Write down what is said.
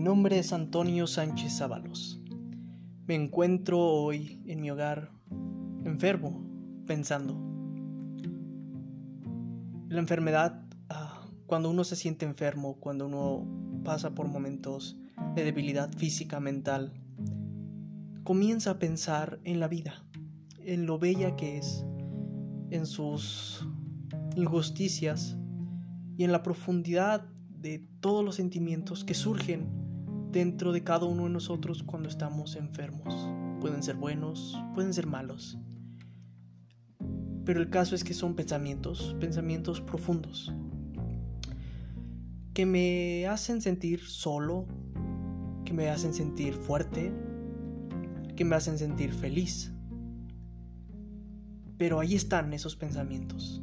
nombre es Antonio Sánchez Ábalos. Me encuentro hoy en mi hogar enfermo, pensando. La enfermedad, ah, cuando uno se siente enfermo, cuando uno pasa por momentos de debilidad física, mental, comienza a pensar en la vida, en lo bella que es, en sus injusticias y en la profundidad de todos los sentimientos que surgen dentro de cada uno de nosotros cuando estamos enfermos. Pueden ser buenos, pueden ser malos. Pero el caso es que son pensamientos, pensamientos profundos, que me hacen sentir solo, que me hacen sentir fuerte, que me hacen sentir feliz. Pero ahí están esos pensamientos.